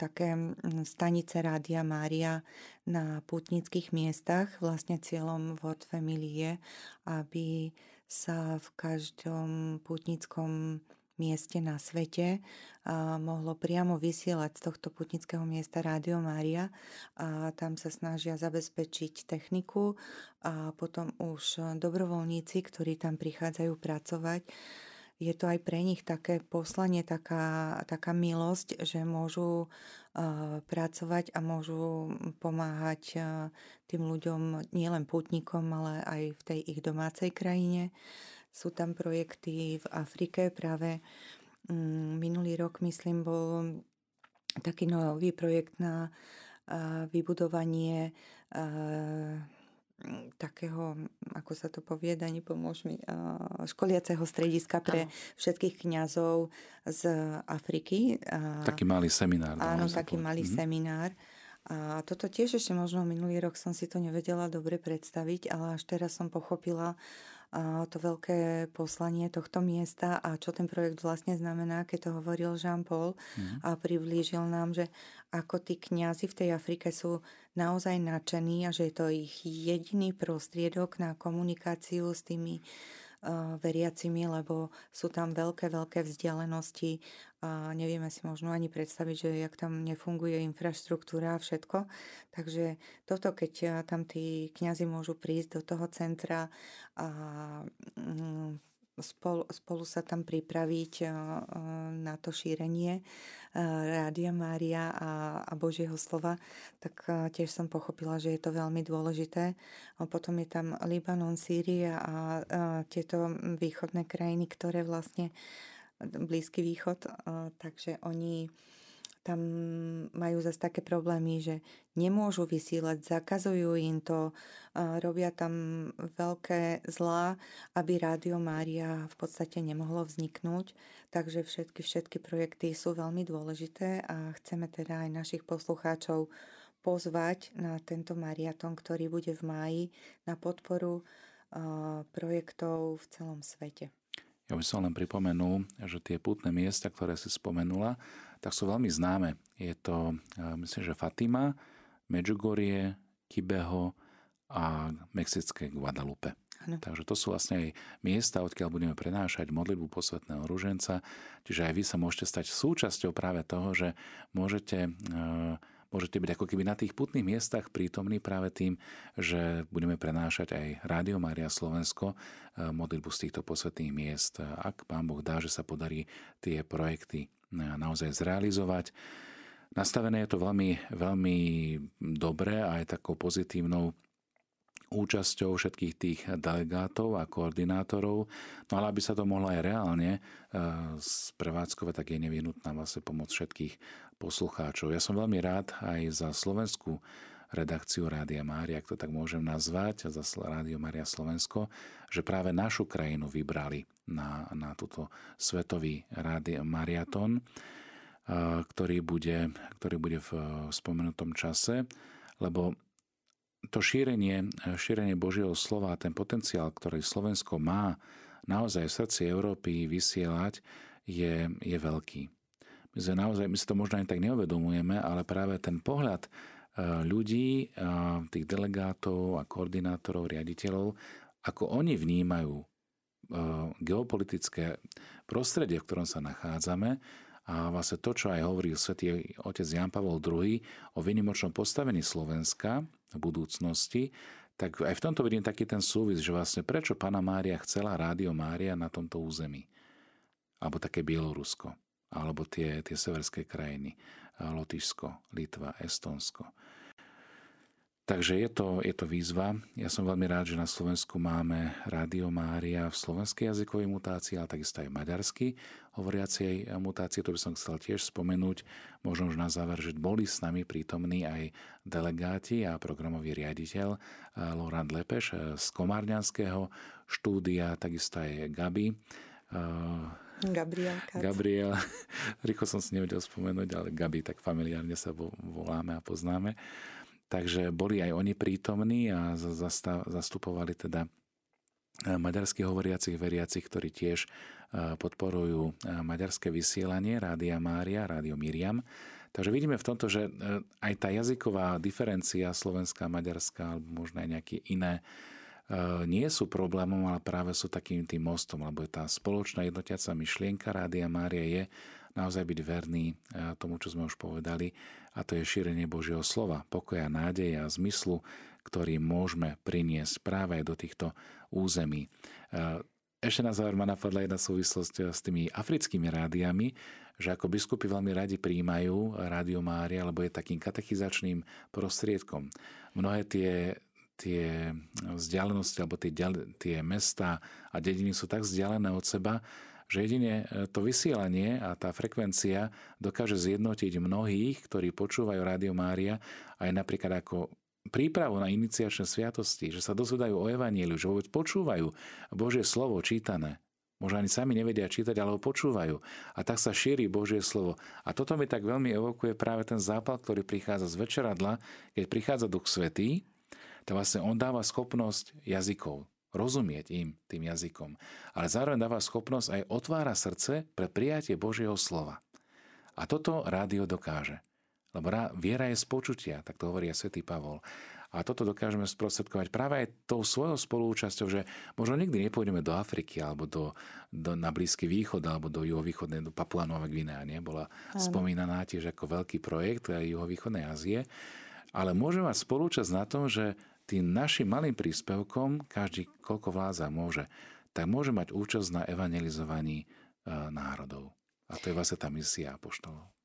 také stanice Rádia Mária na putnických miestach. Vlastne cieľom World Family je, aby sa v každom putnickom mieste na svete a mohlo priamo vysielať z tohto putnického miesta Rádio Mária a tam sa snažia zabezpečiť techniku a potom už dobrovoľníci, ktorí tam prichádzajú pracovať, je to aj pre nich také poslanie, taká, taká milosť, že môžu uh, pracovať a môžu pomáhať uh, tým ľuďom, nielen putníkom, ale aj v tej ich domácej krajine. Sú tam projekty v Afrike, práve um, minulý rok, myslím, bol taký nový projekt na uh, vybudovanie takého, ako sa to povie, Dani, pomôž mi, školiaceho strediska pre ano. všetkých kňazov z Afriky. Taký malý seminár. Áno, taký malý mm-hmm. seminár. A toto tiež ešte možno minulý rok som si to nevedela dobre predstaviť, ale až teraz som pochopila, to veľké poslanie tohto miesta a čo ten projekt vlastne znamená, keď to hovoril Jean-Paul mm. a priblížil nám, že ako tí kňazi v tej Afrike sú naozaj nadšení a že je to ich jediný prostriedok na komunikáciu s tými veriacimi, lebo sú tam veľké, veľké vzdialenosti a nevieme si možno ani predstaviť, že jak tam nefunguje infraštruktúra a všetko. Takže toto, keď tam tí kňazi môžu prísť do toho centra a mm, spolu, spolu sa tam pripraviť eh, eh, na to šírenie eh, Rádia Mária a, a Božieho slova, tak tiež som pochopila, že je to veľmi dôležité. Potom je tam Libanon, Sýria a tieto východné krajiny, ktoré vlastne Blízky východ, takže oni tam majú zase také problémy, že nemôžu vysielať, zakazujú im to, robia tam veľké zlá, aby Rádio Mária v podstate nemohlo vzniknúť. Takže všetky, všetky projekty sú veľmi dôležité a chceme teda aj našich poslucháčov pozvať na tento mariaton, ktorý bude v máji na podporu projektov v celom svete. Ja by som len pripomenul, že tie putné miesta, ktoré si spomenula, tak sú veľmi známe. Je to, myslím, že Fatima, Medjugorje, Kibeho a mexické Guadalupe. Ano. Takže to sú vlastne aj miesta, odkiaľ budeme prenášať modlitbu posvetného ruženca. Čiže aj vy sa môžete stať súčasťou práve toho, že môžete môžete byť ako keby na tých putných miestach prítomní práve tým, že budeme prenášať aj Rádio Mária Slovensko e, modlitbu z týchto posvetných miest. Ak Pán Boh dá, že sa podarí tie projekty e, naozaj zrealizovať. Nastavené je to veľmi, veľmi dobre a aj takou pozitívnou účasťou všetkých tých delegátov a koordinátorov. No ale aby sa to mohlo aj reálne e, sprevádzkovať, tak je nevyhnutná vlastne pomoc všetkých poslucháčov. Ja som veľmi rád aj za slovenskú redakciu Rádia Mária, ak to tak môžem nazvať, za Rádio Mária Slovensko, že práve našu krajinu vybrali na, na túto svetový Rádio Mariaton, e, ktorý bude, ktorý bude v spomenutom čase, lebo to šírenie, šírenie Božieho slova ten potenciál, ktorý Slovensko má naozaj v srdci Európy vysielať, je, je veľký. My, sme naozaj, my si to možno aj tak neuvedomujeme, ale práve ten pohľad e, ľudí, tých delegátov a koordinátorov, riaditeľov, ako oni vnímajú geopolitické prostredie, v ktorom sa nachádzame, a vlastne to, čo aj hovoril svätý otec Jan Pavel II o vynimočnom postavení Slovenska v budúcnosti, tak aj v tomto vidím taký ten súvis, že vlastne prečo Pana Mária chcela Rádio Mária na tomto území. Alebo také Bielorusko, alebo tie, tie severské krajiny, Lotyšsko, Litva, Estonsko. Takže je to, je to výzva. Ja som veľmi rád, že na Slovensku máme Rádio Mária v slovenskej jazykovej mutácii, ale takisto aj maďarsky hovoriacej mutácie. To by som chcel tiež spomenúť. Možno už na záver, že boli s nami prítomní aj delegáti a programový riaditeľ eh, Laurent Lepeš eh, z Komárňanského štúdia, takisto aj Gabi. Gabriel. Gabriel. Rýchlo som si nevedel spomenúť, ale Gabi tak familiárne sa voláme a poznáme. Takže boli aj oni prítomní a zastupovali teda e, maďarských hovoriacich veriacich, ktorí tiež e, podporujú e, maďarské vysielanie Rádia Mária, Rádio Miriam. Takže vidíme v tomto, že aj tá jazyková diferencia slovenská, maďarská alebo možno aj nejaké iné nie sú problémom, ale práve sú takým tým mostom, lebo tá spoločná jednotiaca myšlienka Rádia Mária je naozaj byť verný tomu, čo sme už povedali, a to je šírenie Božieho slova, pokoja, nádeje a zmyslu, ktorý môžeme priniesť práve do týchto území. Ešte na záver ma napadla jedna súvislosť s tými africkými rádiami, že ako biskupy veľmi radi príjmajú Rádio Mária, lebo je takým katechizačným prostriedkom. Mnohé tie, tie vzdialenosti alebo tie, tie mesta a dediny sú tak vzdialené od seba, že jedine e, to vysielanie a tá frekvencia dokáže zjednotiť mnohých, ktorí počúvajú Rádio Mária, aj napríklad ako prípravu na iniciačné sviatosti, že sa dozvedajú o Evanieliu, že vôbec počúvajú Božie slovo čítané. Možno ani sami nevedia čítať, ale ho počúvajú. A tak sa šíri Božie slovo. A toto mi tak veľmi evokuje práve ten zápal, ktorý prichádza z večeradla, keď prichádza Duch Svetý, to vlastne on dáva schopnosť jazykov, rozumieť im tým jazykom. Ale zároveň dáva schopnosť aj otvára srdce pre prijatie Božieho slova. A toto rádio dokáže. Lebo viera je z počutia, tak to hovorí aj svätý Pavol. A toto dokážeme sprostredkovať práve aj tou svojou spolúčasťou, že možno nikdy nepôjdeme do Afriky alebo do, do, na Blízky východ alebo do juhovýchodnej, do Papua Nova Gvinea, nie? Bola Áno. spomínaná tiež ako veľký projekt juhovýchodnej Ázie. Ale môžeme mať spolúčasť na tom, že tým našim malým príspevkom, každý koľko vládza môže, tak môže mať účasť na evangelizovaní e, národov. A to je vlastne tá misia apoštolov.